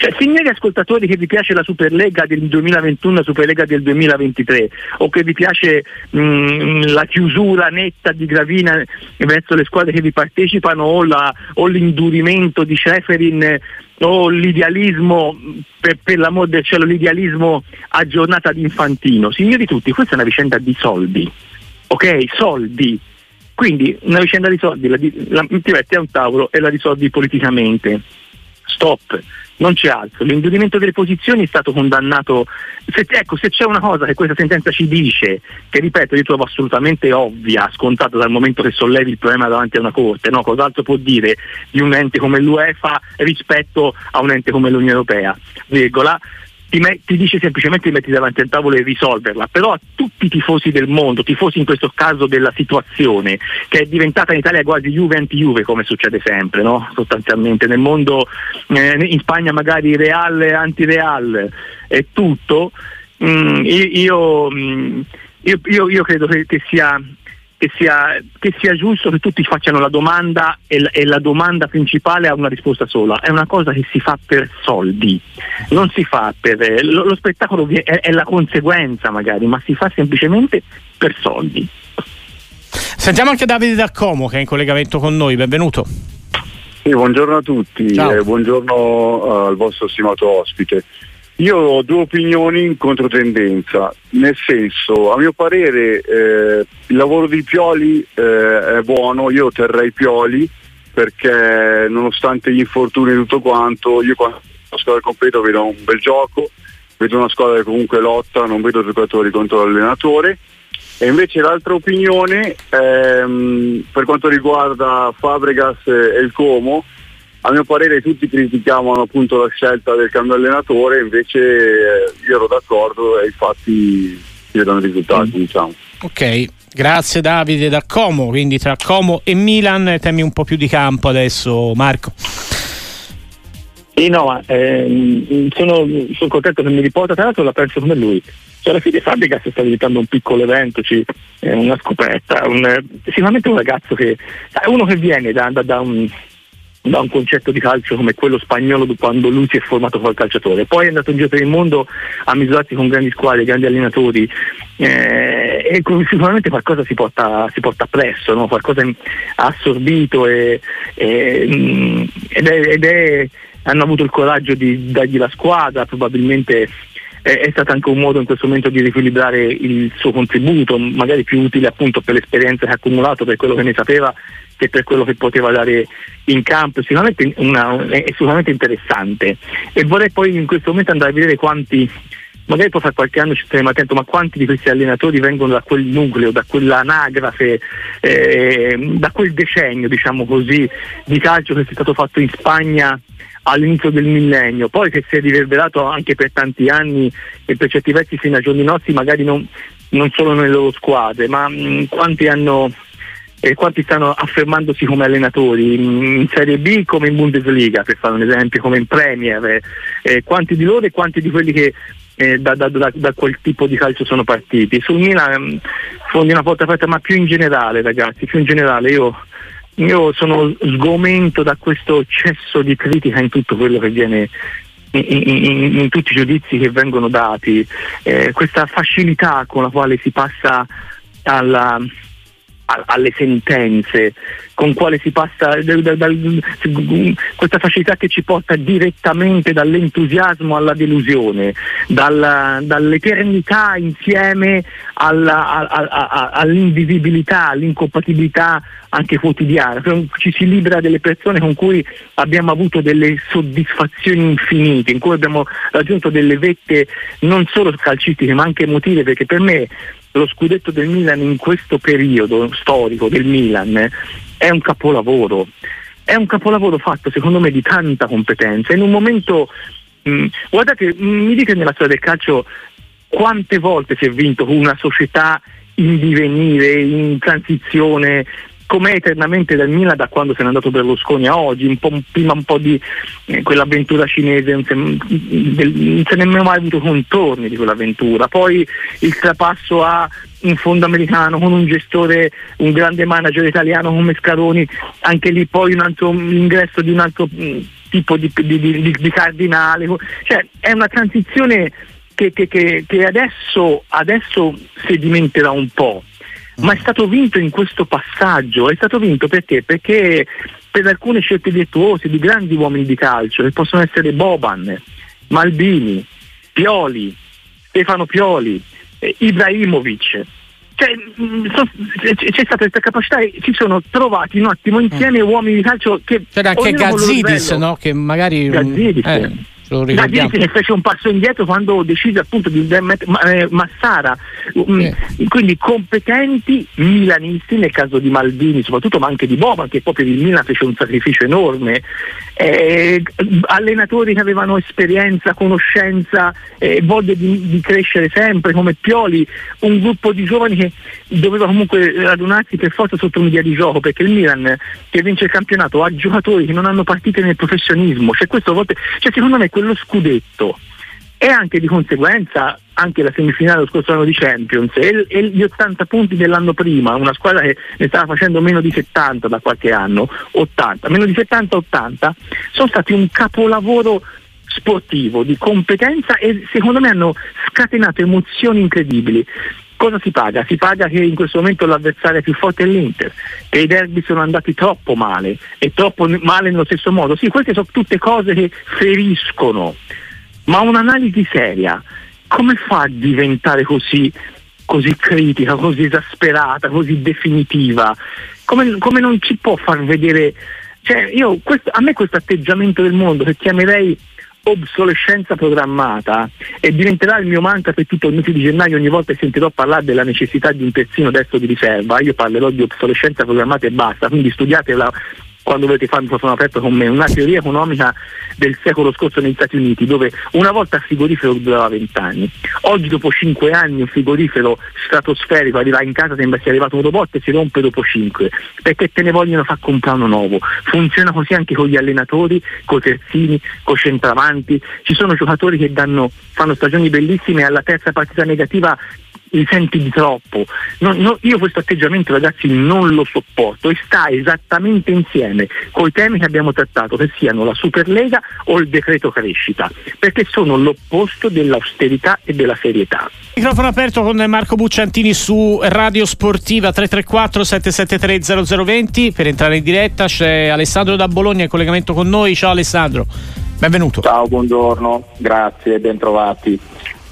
Cioè, signori ascoltatori che vi piace la Superlega del 2021 la Superlega del 2023 o che vi piace mh, mm, la chiusura netta di Gravina verso le squadre che vi partecipano o, la, o l'indurimento di Ceferin o l'idealismo per, per l'amor del cielo, l'idealismo a giornata di Infantino. Signori tutti, questa è una vicenda di soldi. Ok? Soldi. Quindi una vicenda di soldi, la, la, ti metti a un tavolo e la risolvi politicamente. Stop, non c'è altro. L'indurimento delle posizioni è stato condannato. Se, ecco, se c'è una cosa che questa sentenza ci dice, che ripeto, io trovo assolutamente ovvia, scontata dal momento che sollevi il problema davanti a una corte, no? cos'altro può dire di un ente come l'UEFA rispetto a un ente come l'Unione Europea? Virgola, ti, met, ti, dice semplicemente di metti davanti al tavolo e risolverla, però a tutti i tifosi del mondo, tifosi in questo caso della situazione, che è diventata in Italia quasi Juve anti-Juve come succede sempre, no? sostanzialmente, nel mondo, eh, in Spagna magari Real anti-Real e tutto, mm, io, mm, io, io, io, credo che, che sia che sia, che sia, giusto che tutti facciano la domanda e la, e la, domanda principale ha una risposta sola. È una cosa che si fa per soldi, non si fa per. Eh, lo, lo spettacolo è, è, la conseguenza magari, ma si fa semplicemente per soldi. Sentiamo anche Davide da Como che è in collegamento con noi, benvenuto. Sì, buongiorno a tutti e buongiorno uh, al vostro stimato ospite. Io ho due opinioni in controtendenza, nel senso, a mio parere eh, il lavoro di Pioli eh, è buono, io terrei Pioli perché nonostante gli infortuni e tutto quanto, io quando la squadra completo vedo un bel gioco, vedo una squadra che comunque lotta, non vedo giocatori contro l'allenatore. E invece l'altra opinione, ehm, per quanto riguarda Fabregas e il Como, a mio parere tutti criticavano appunto la scelta del cambio allenatore, invece eh, io ero d'accordo e infatti si vedono i risultati. Mm. Diciamo. Ok, grazie Davide da Como, quindi tra Como e Milan temi un po' più di campo adesso Marco. Sì, no, ma ehm, sono, sono, contento che mi riporta, tra l'altro l'ha perso come lui. Cioè, alla fine Fabregas sta diventando un piccolo evento, ci, eh, una scoperta, un, sicuramente un ragazzo che è uno che viene da, da, da un da un concetto di calcio come quello spagnolo quando lui si è formato come calciatore. Poi è andato in giro per il mondo a misurarsi con grandi squadre, grandi allenatori eh, e sicuramente qualcosa si porta, si porta presso, no? qualcosa ha assorbito e, e, mm, ed, è, ed è, hanno avuto il coraggio di dargli la squadra, probabilmente è, è, stato anche un modo in questo momento di riequilibrare il suo contributo, magari più utile appunto per l'esperienza che ha accumulato, per quello che ne sapeva che per quello che poteva dare in campo, sicuramente una, è sicuramente interessante. E vorrei poi in questo momento andare a vedere quanti, magari poi fra qualche anno ci staremo attento, ma quanti di questi allenatori vengono da quel nucleo, da quell'anagrafe, eh, da quel decennio, diciamo così, di calcio che è stato fatto in Spagna all'inizio del millennio, poi che si è riverberato anche per tanti anni e per certi versi fino ai giorni nostri, magari non, non solo nelle loro squadre, ma mh, quanti hanno e quanti stanno affermandosi come allenatori in Serie B come in Bundesliga per fare un esempio, come in Premier, eh, quanti di loro e quanti di quelli che eh, da, da, da, da, quel tipo di calcio sono partiti. Sul Milan mm, fondi una porta aperta, ma più in generale ragazzi, più in generale io, io sono sgomento da questo eccesso di critica in tutto quello che viene in, in, in, tutti i giudizi che vengono dati, eh, questa facilità con la quale si passa alla, alle sentenze, con quale si passa da, da, da, questa facilità che ci porta direttamente dall'entusiasmo alla delusione, dalla, dall'eternità insieme alla, a, a, a, all'invisibilità, all'incompatibilità anche quotidiana. Ci si libera delle persone con cui abbiamo avuto delle soddisfazioni infinite, in cui abbiamo raggiunto delle vette non solo calcistiche ma anche emotive, perché per me lo scudetto del Milan in questo periodo storico del Milan è un capolavoro. È un capolavoro fatto secondo me di tanta competenza. In un momento, mh, mm, guardate, mh, mi dite nella storia del calcio quante volte si è vinto con una società in divenire, in transizione, com'è eternamente del Milan da quando se n'è andato Berlusconi a oggi, un po', prima un po' di eh, quell'avventura cinese, non, se, ne è mai avuto contorni di quell'avventura, poi il trapasso a un fondo americano con un gestore, un grande manager italiano come Scaroni, anche lì poi un altro, l'ingresso di un altro mm, tipo di, di, di, di cardinale, cioè è una transizione che, che, che, che adesso, adesso sedimenterà un po' ma è stato vinto in questo passaggio, è stato vinto perché? Perché per alcune scelte virtuose di grandi uomini di calcio, che possono essere Boban, Maldini, Pioli, Stefano Pioli, eh, Ibrahimovic, cioè, mm, c'è stata questa capacità e si sono trovati un attimo insieme mm. uomini di calcio che c'era anche Gazzidis no? che magari Gazzidis, eh lo ricordiamo. che fece un passo indietro quando decise appunto di eh, Massara, mm, eh. quindi competenti milanisti nel caso di Maldini soprattutto, ma anche di Boban che proprio il Milan fece un sacrificio enorme, eh, allenatori che avevano esperienza, conoscenza, eh, voglia di, di, crescere sempre come Pioli, un gruppo di giovani che doveva comunque radunarsi per forza sotto un'idea di gioco perché il Milan che vince il campionato ha giocatori che non hanno partite nel professionismo, cioè, questo volte, cioè secondo me quello scudetto e anche di conseguenza anche la semifinale dello scorso anno di Champions e, e, gli 80 punti dell'anno prima, una squadra che ne stava facendo meno di 70 da qualche anno, 80, meno di 70-80, sono stati un capolavoro sportivo di competenza e secondo me hanno scatenato emozioni incredibili. Cosa si paga? Si paga che in questo momento l'avversario più forte è l'Inter, che i derby sono andati troppo male e troppo male nello stesso modo. Sì, queste sono tutte cose che feriscono, ma un'analisi seria come fa a diventare così, così critica, così esasperata, così definitiva? Come, come non ci può far vedere... Cioè, io, questo, a me questo atteggiamento del mondo che chiamerei obsolescenza programmata e diventerà il mio mantra per tutto il mese di gennaio. Ogni volta che sentirò parlare della necessità di un terzino destro di riserva io parlerò di obsolescenza programmata e basta. Quindi studiatela quando volete fare un microfono aperto con me, una teoria economica del secolo scorso negli Stati Uniti, dove una volta il frigorifero durava 20 anni, oggi dopo 5 anni un frigorifero stratosferico arriva in casa sembra sia arrivato un robot e si rompe dopo 5, perché te ne vogliono far comprare uno nuovo. Funziona così anche con gli allenatori, con i terzini, con i centravanti, ci sono giocatori che danno, fanno stagioni bellissime e alla terza partita negativa li senti di troppo. No, no, io questo atteggiamento ragazzi non lo sopporto e sta esattamente insieme con i temi che abbiamo trattato, che siano la Superlega o il decreto crescita, perché sono l'opposto dell'austerità e della serietà. Microfono aperto con Marco Bucciantini su Radio Sportiva 334 773 0020 per entrare in diretta c'è Alessandro da Bologna in collegamento con noi. Ciao Alessandro, benvenuto. Ciao, buongiorno, grazie, bentrovati.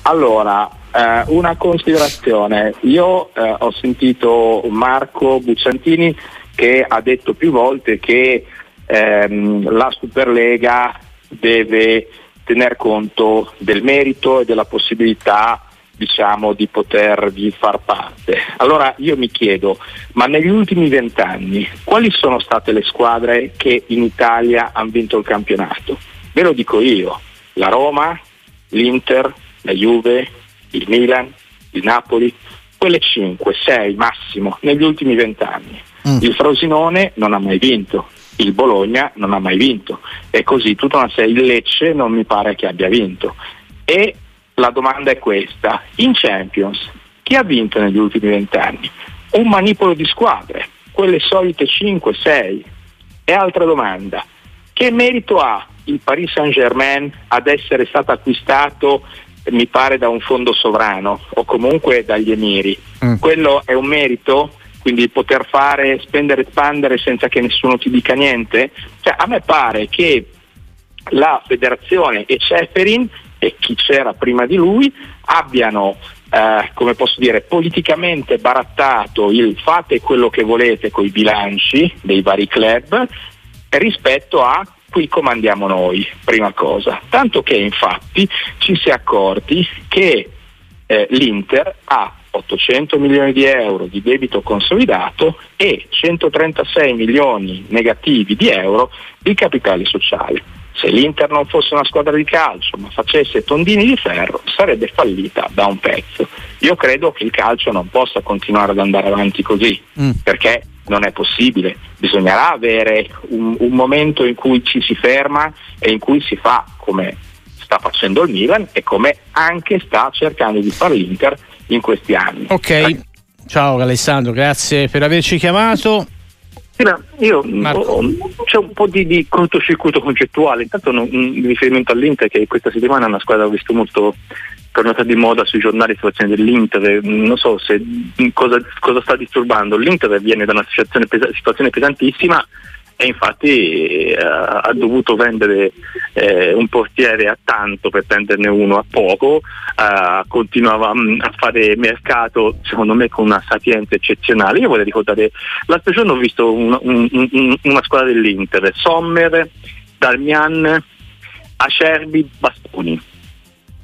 Allora, eh, una considerazione, io eh, ho sentito Marco Bucciantini che ha detto più volte che ehm, la Superlega deve tener conto del merito e della possibilità diciamo, di potervi far parte. Allora io mi chiedo, ma negli ultimi vent'anni quali sono state le squadre che in Italia hanno vinto il campionato? Ve lo dico io, la Roma, l'Inter, la Juve, il Milan, il Napoli, quelle 5, 6 massimo negli ultimi vent'anni. Mm. Il Frosinone non ha mai vinto, il Bologna non ha mai vinto e così tutta una serie, il Lecce non mi pare che abbia vinto. E la domanda è questa, in Champions chi ha vinto negli ultimi vent'anni? Un manipolo di squadre, quelle solite 5, 6. E altra domanda, che merito ha il Paris Saint Germain ad essere stato acquistato mi pare da un fondo sovrano o comunque dagli emiri. Mm. Quello è un merito quindi poter fare, spendere e espandere senza che nessuno ti dica niente? Cioè, a me pare che la federazione e Ceferin e chi c'era prima di lui abbiano eh, come posso dire, politicamente barattato il fate quello che volete con i bilanci dei vari club rispetto a qui comandiamo noi, prima cosa. Tanto che infatti ci si è accorti che eh, l'Inter ha 800 milioni di euro di debito consolidato e 136 milioni negativi di euro di capitale sociale. Se l'Inter non fosse una squadra di calcio ma facesse tondini di ferro sarebbe fallita da un pezzo. Io credo che il calcio non possa continuare ad andare avanti così mm. perché non è possibile, bisognerà avere un, un momento in cui ci si ferma e in cui si fa come sta facendo il Milan e come anche sta cercando di fare l'Inter in questi anni. Ok, ciao Alessandro, grazie per averci chiamato. Io ho, c'è un po' di, di, cortocircuito concettuale, intanto non, in riferimento all'Inter che questa settimana è una squadra che ho visto molto tornata di moda sui giornali situazione dell'Inter, non so se, cosa, cosa, sta disturbando, l'Inter viene da una situazione, pesa, situazione pesantissima e infatti eh, ha dovuto vendere eh, un portiere a tanto per prenderne uno a poco, eh, continuava mh, mm, a fare mercato secondo me con una sapienza eccezionale. Io vorrei ricordare, l'altro giorno ho visto un, un, un, una squadra dell'Inter, Sommer, Darmian, Acerbi, Bastoni.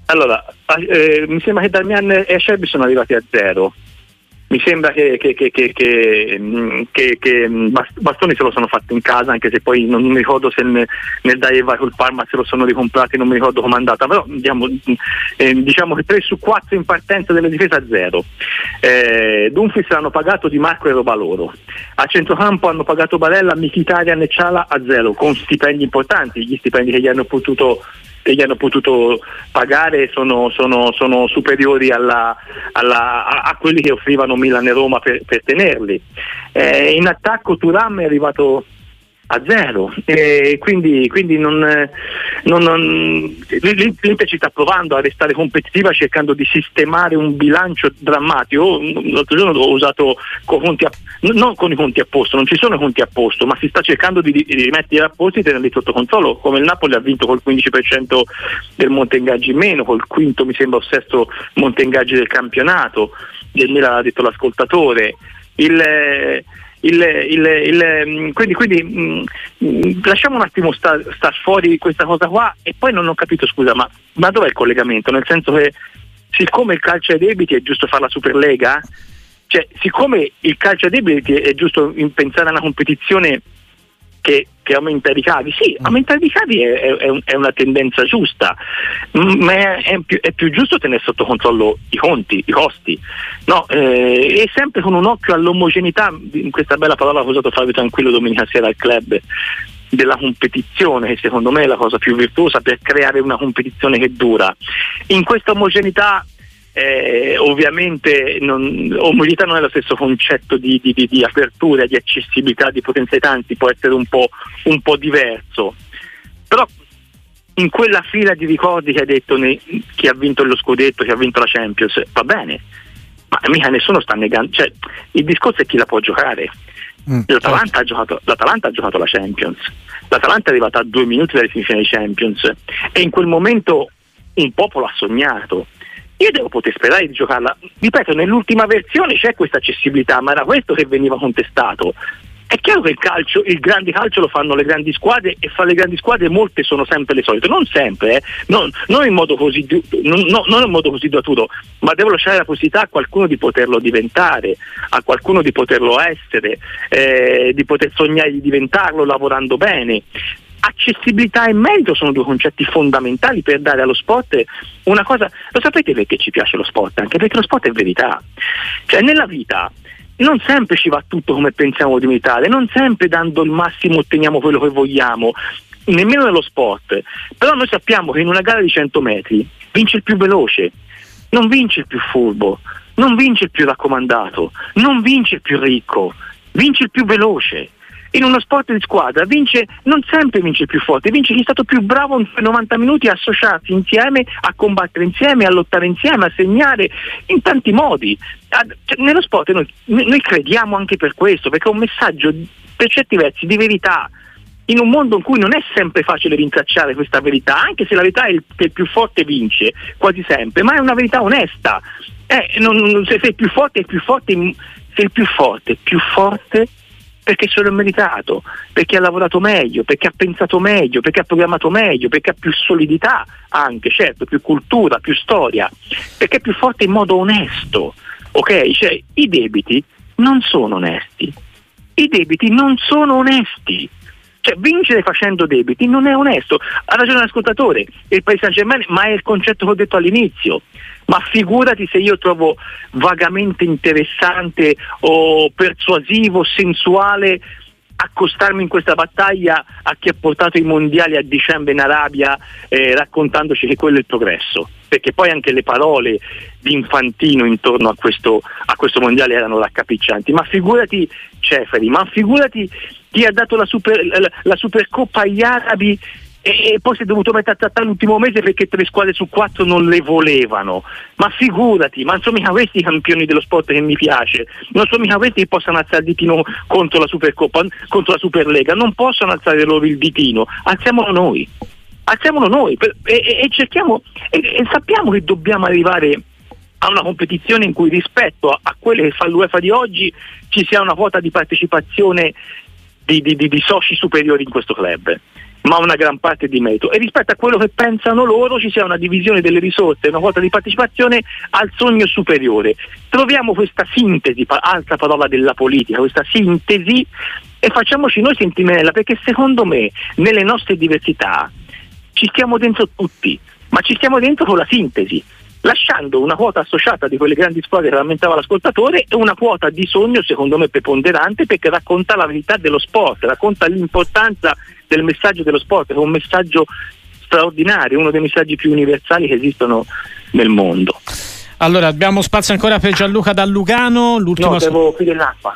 Allora, eh, mi sembra che Darmian e Acerbi sono arrivati a zero mi sembra che, che, che, mm, che, mm, Bastoni se lo sono fatto in casa, anche se poi non mi ricordo se nel, nel Daiva col Parma se lo sono ricomprati, non mi ricordo com'è andata, però diciamo, eh, diciamo che 3 su 4 in partenza della difesa a zero. Eh, Dumfries l'hanno pagato Di Marco e roba loro. A centrocampo hanno pagato Barella, Michitarian e Ciala a zero, con stipendi importanti, gli stipendi che gli hanno potuto che gli hanno potuto pagare sono, sono, sono superiori alla, alla, a, a, quelli che offrivano Milan e Roma per, per tenerli. Eh, in attacco Turam è arrivato a zero. E quindi, quindi non, non, non, l'Inter ci sta provando a restare competitiva cercando di sistemare un bilancio drammatico. L'altro giorno ho usato con a, non con i conti a posto non ci sono conti a posto ma si sta cercando di, di rimettere i rapporti e tenerli sotto controllo. Come il Napoli ha vinto col 15% del monte ingaggi in meno col quinto mi sembra o sesto monte ingaggi del campionato del Milan ha detto l'ascoltatore. Il il, il, il, mm, quindi, quindi mh, mm, lasciamo un attimo star, star, fuori questa cosa qua e poi non ho capito scusa ma, ma dov'è il collegamento? Nel senso che siccome il calcio ai debiti è giusto fare la Superlega cioè siccome il calcio ai debiti è giusto pensare a una competizione che, che, aumenta i ricavi. Sì, mm. aumentare i ricavi è, è, è, una tendenza giusta, ma è, più, è, più, giusto tenere sotto controllo i conti, i costi, no, eh, e sempre con un occhio all'omogeneità, in questa bella parola che ho usato Fabio Tranquillo domenica sera al club, della competizione, che secondo me è la cosa più virtuosa per creare una competizione che dura. In questa omogeneità eh, ovviamente non, omogeneità non è lo stesso concetto di, di, di, di, apertura, di accessibilità, di potenzialità, anzi può essere un po', un po', diverso. Però in quella fila di ricordi che hai detto ne, chi ha vinto lo scudetto, chi ha vinto la Champions, va bene, ma mica nessuno sta negando, cioè, il discorso è chi la può giocare. Mm, L'Atalanta, certo. ha giocato, L'Atalanta, ha giocato, la Champions, l'Atalanta è arrivata a due minuti dalle semifinali Champions e in quel momento un popolo ha sognato io devo poter sperare di giocarla. Ripeto, nell'ultima versione c'è questa accessibilità, ma era questo che veniva contestato. È chiaro che il calcio, il grande calcio lo fanno le grandi squadre e fra le grandi squadre molte sono sempre le solite, non sempre, eh. non, non, in modo così, non, non in modo così duraturo, ma devo lasciare la possibilità a qualcuno di poterlo diventare, a qualcuno di poterlo essere, eh, di poter sognare di diventarlo lavorando bene accessibilità e merito sono due concetti fondamentali per dare allo sport una cosa. Lo sapete perché ci piace lo sport? Anche perché lo sport è verità. Cioè, nella vita non sempre ci va tutto come pensiamo di meritare, non sempre dando il massimo otteniamo quello che vogliamo, nemmeno nello sport. Però noi sappiamo che in una gara di 100 metri vince il più veloce, non vince il più furbo, non vince il più raccomandato, non vince il più ricco, vince il più veloce. In uno sport di squadra vince, non sempre vince il più forte, vince chi è stato più bravo in 90 minuti a associarsi insieme, a combattere insieme, a lottare insieme, a segnare in tanti modi. Cioè, nello sport noi, noi crediamo anche per questo, perché è un messaggio per certi versi di verità in un mondo in cui non è sempre facile rintracciare questa verità, anche se la verità è il, che il più forte vince, quasi sempre, ma è una verità onesta. Eh, non, se sei più forte, è più forte, sei il più forte, più forte perché se l'ha meritato, perché ha lavorato meglio, perché ha pensato meglio, perché ha programmato meglio, perché ha più solidità anche, certo, più cultura, più storia, perché è più forte in modo onesto. Ok? Cioè, i debiti non sono onesti. I debiti non sono onesti. Cioè, vincere facendo debiti non è onesto. Ha ragione l'ascoltatore, il Paris Saint Germain, ma è il concetto che ho detto all'inizio. Ma figurati se io trovo vagamente interessante o persuasivo, sensuale accostarmi in questa battaglia a chi ha portato i mondiali a dicembre in Arabia eh, raccontandoci che quello è il progresso. Perché poi anche le parole di Infantino intorno a questo, a questo mondiale erano raccapriccianti ma figurati Ceferi ma figurati chi ha dato la, super, la, la Supercoppa agli arabi e, poi si è dovuto mettere a trattare l'ultimo mese perché tre squadre su quattro non le volevano. Ma figurati, ma non sono mica questi i campioni dello sport che mi piace, non sono mica questi che possono alzare il ditino contro la Supercoppa, contro la Superlega, non possono alzare loro il ditino, alziamolo noi. Alziamolo noi per, e, e, cerchiamo e, e sappiamo che dobbiamo arrivare a una competizione in cui rispetto a, a quelle che fa l'UEFA di oggi ci sia una quota di partecipazione di, di, di, di soci superiori in questo club ma una gran parte di merito e rispetto a quello che pensano loro ci sia una divisione delle risorse, una quota di partecipazione al sogno superiore. Troviamo questa sintesi, altra parola della politica, questa sintesi e facciamoci noi sentinella perché secondo me nelle nostre diversità ci stiamo dentro tutti, ma ci stiamo dentro con la sintesi lasciando una quota associata di quelle grandi squadre che rammentava l'ascoltatore e una quota di sogno secondo me preponderante perché racconta la verità dello sport, racconta l'importanza del messaggio dello sport, che è un messaggio straordinario, uno dei messaggi più universali che esistono nel mondo. Allora, abbiamo spazio ancora per Gianluca da Lugano. L'ultimo no, devo chiudere l'acqua.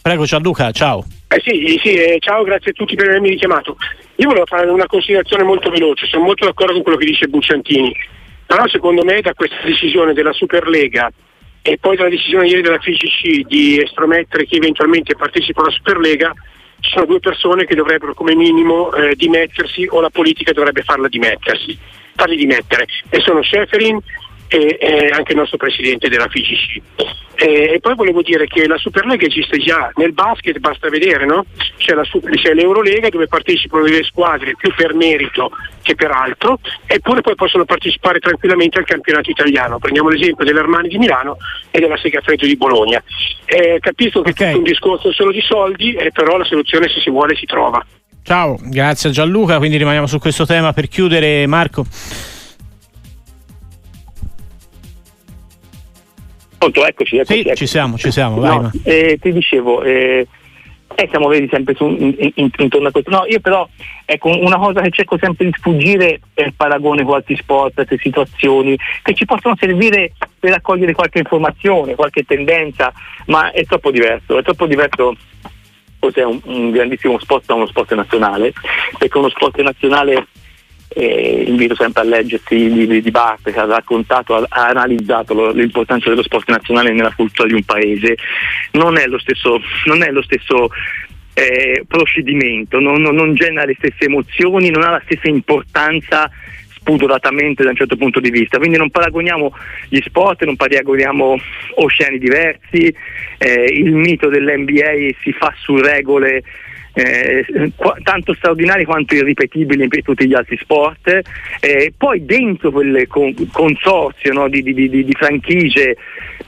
Prego Gianluca, ciao. Eh sì, sì eh, ciao, grazie a tutti per avermi richiamato. Io volevo fare una considerazione molto veloce, sono molto d'accordo con quello che dice Bucciantini. Però secondo me da questa decisione della Superlega e poi dalla decisione ieri della FIGC di estromettere chi eventualmente partecipa alla Superlega, sono due persone che dovrebbero come minimo eh, dimettersi o la politica dovrebbe farla dimettersi, farli dimettere. E sono Schäferin e, e anche il nostro presidente della FIGC. E, e, poi volevo dire che la Superlega esiste già, nel basket basta vedere, no? c'è, la, c'è, l'Eurolega dove partecipano delle squadre più per merito che per altro, eppure poi possono partecipare tranquillamente al campionato italiano. Prendiamo l'esempio dell'Armani di Milano e della Segafredo di Bologna. Eh, capisco che okay. è un discorso solo di soldi, eh, però la soluzione se si vuole si trova. Ciao, grazie a Gianluca, quindi rimaniamo su questo tema per chiudere Marco. Pronto, eccoci, eccoci, sì, eccoci. ci siamo, ci siamo, vai. No, eh, ti dicevo, eh, eh, siamo vedi sempre su, in, in, intorno a questo. No, io però, ecco, una cosa che cerco sempre di sfuggire è il paragone con altri sport, altre situazioni, che ci possono servire per raccogliere qualche informazione, qualche tendenza, ma è troppo diverso, è troppo diverso cos'è un, un grandissimo sport da uno sport nazionale, perché uno sport nazionale eh, invito sempre a leggersi i libri di Barthes che ha raccontato, ha, ha analizzato lo, l'importanza dello sport nazionale nella cultura di un paese. Non è lo stesso, non è lo stesso eh, procedimento, non, non, non genera le stesse emozioni, non ha la stessa importanza spudoratamente da un certo punto di vista. Quindi non paragoniamo gli sport, non paragoniamo oceani diversi, eh, il mito dell'NBA si fa su regole eh, qu- tanto straordinari quanto irripetibili per tutti gli altri sport. Eh, poi dentro quel con- consorzio no, di, di, di, di franchigie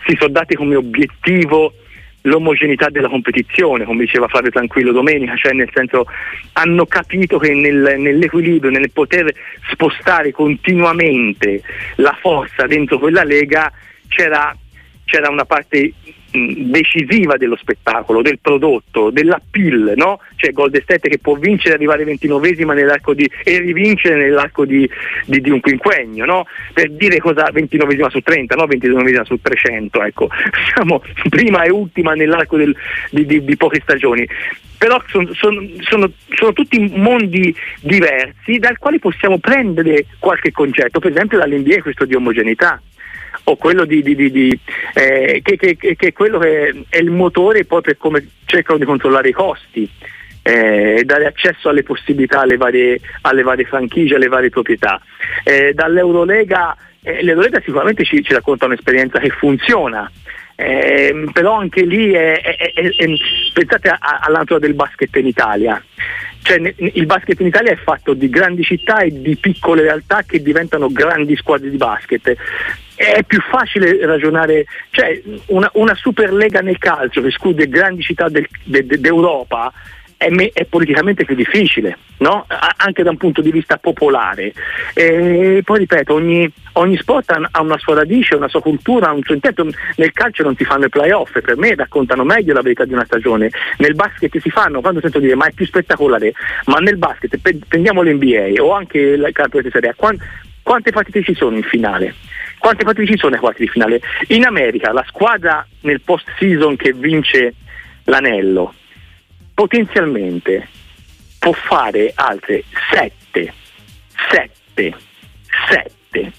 si sono dati come obiettivo l'omogeneità della competizione, come diceva Fabio Tranquillo domenica, cioè nel senso hanno capito che nel, nell'equilibrio, nel poter spostare continuamente la forza dentro quella lega c'era c'era una parte decisiva dello spettacolo, del prodotto, dell'appeal, no? Cioè Gold State che può vincere e arrivare 29esima nell'arco di e rivincere nell'arco di, di, di un quinquennio, no? Per dire cosa 29esima su 30, no 29esima su 300, ecco. Siamo prima e ultima nell'arco del, di, di, poche stagioni però sono, sono, sono, sono, tutti mondi diversi dal quali possiamo prendere qualche concetto, per esempio dall'NBA questo di omogeneità o quello di, di, di, eh, che, che, che, quello che è il motore poi per come cercano di controllare i costi eh, dare accesso alle possibilità alle varie, alle varie franchigie, alle varie proprietà. Eh, dall'Eurolega, eh, l'Eurolega sicuramente ci, ci racconta un'esperienza che funziona. Eh, però anche lì è, è, è, pensate alla natura del basket in Italia. Cioè, il basket in Italia è fatto di grandi città e di piccole realtà che diventano grandi squadre di basket. È più facile ragionare, cioè una, una Superlega nel calcio che esclude grandi città del, de, de, d'Europa è, me, è, politicamente più difficile, no? anche da un punto di vista popolare. E poi ripeto, ogni, ogni sport ha una sua radice, una sua cultura, un suo intento. Nel calcio non si fanno i playoff, per me raccontano meglio la verità di una stagione. Nel basket si fanno, quando sento dire ma è più spettacolare, ma nel basket, prendiamo l'NBA o anche il campionato di Serie A, quante partite ci sono in finale? Quante partite ci sono ai quarti di finale? In America la squadra nel post season che vince l'anello potenzialmente può fare altre 7, 7, 7,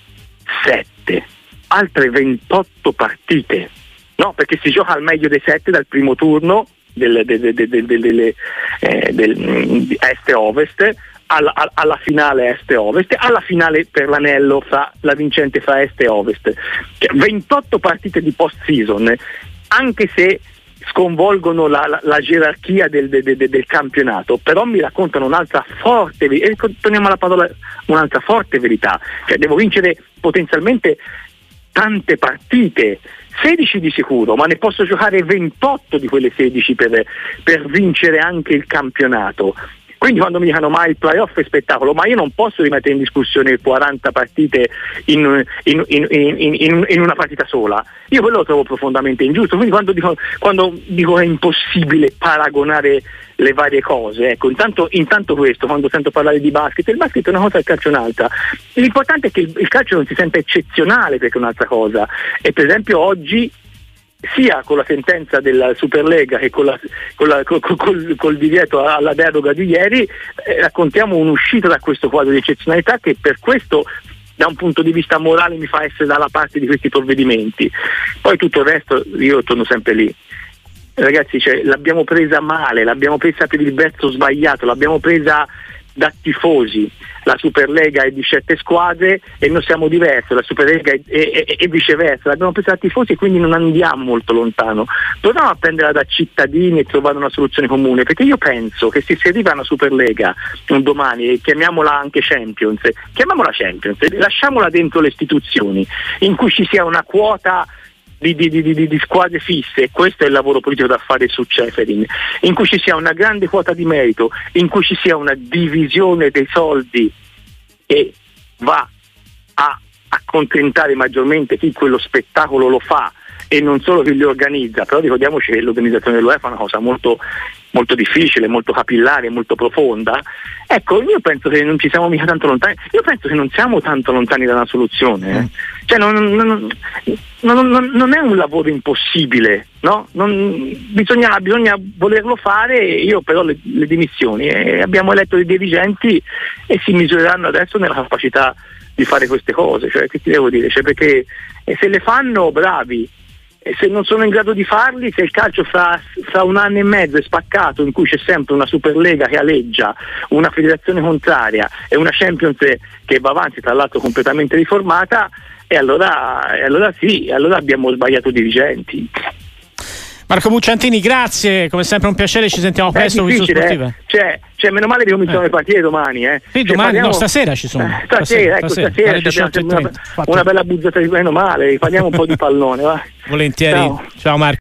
7, altre 28 partite, no? Perché si gioca al meglio dei 7 dal primo turno del, del, del, eh, del mm, est e ovest alla, alla, finale est e ovest, alla finale per l'anello fra la vincente fra est e ovest. Cioè, 28 partite di post season, anche se sconvolgono la, la, la gerarchia del, de, de, del, campionato, però mi raccontano un'altra forte e alla parola un'altra forte verità, cioè devo vincere potenzialmente tante partite, 16 di sicuro, ma ne posso giocare 28 di quelle 16 per, per vincere anche il campionato. Quindi quando mi dicono ma il playoff è spettacolo, ma io non posso rimettere in discussione 40 partite in, in, in, in una partita sola. Io quello lo trovo profondamente ingiusto. Quindi quando dico, quando dico che è impossibile paragonare le varie cose. Ecco, intanto, intanto, questo, quando sento parlare di basket, il basket è una cosa e il calcio è un'altra. L'importante è che il, il calcio non si senta eccezionale perché è un'altra cosa. E per esempio oggi sia con la sentenza della Superlega che con, la, con la, col, col, col, divieto alla deroga di ieri eh, raccontiamo un'uscita da questo quadro di eccezionalità che per questo da un punto di vista morale mi fa essere dalla parte di questi provvedimenti. Poi tutto il resto io torno sempre lì. Ragazzi, cioè, l'abbiamo presa male, l'abbiamo presa per il verso sbagliato, l'abbiamo presa da tifosi. La Superlega è di sette squadre e noi siamo diversi, la Superlega è, viceversa, l'abbiamo presa da tifosi e quindi non andiamo molto lontano. Proviamo a prenderla da cittadini e trovare una soluzione comune, perché io penso che se si arriva a una Superlega un domani, chiamiamola anche Champions, chiamiamola Champions, lasciamola dentro le istituzioni, in cui ci sia una quota di, di, di, di, squadre fisse, questo è il lavoro politico da fare su Ceferin, in cui ci sia una grande quota di merito, in cui ci sia una divisione dei soldi che va a accontentare maggiormente chi quello spettacolo lo fa e non solo chi li organizza, però ricordiamoci che l'organizzazione dell'UEFA è una cosa molto, molto difficile, molto capillare, molto profonda. Ecco, io penso che non ci siamo mica tanto lontani, io penso che non siamo tanto lontani da una soluzione. Eh. Cioè non, non, non, non, è un lavoro impossibile, no? bisogna, bisogna, volerlo fare, io però le, le dimissioni. Eh, abbiamo eletto dei dirigenti e si misureranno adesso nella capacità di fare queste cose, cioè che ti devo dire? Cioè, perché eh, se le fanno bravi, e se non sono in grado di farli, se il calcio fra, fra, un anno e mezzo è spaccato, in cui c'è sempre una Superlega che aleggia, una federazione contraria e una Champions che va avanti, tra l'altro completamente riformata, e allora, e allora sì, allora abbiamo sbagliato dirigenti. Marco Bucciantini, grazie, come sempre un piacere, ci sentiamo presto qui su Sportiva. Eh? Cioè, cioè, meno male che cominciano eh. le partite domani. Eh. Sì, cioè, domani, parliamo... no, stasera ci sono. Eh, stasera, ecco, stasera, stasera una, una, bella buzzata di meno male, parliamo un po' di pallone. Va. Volentieri, ciao, ciao Marco.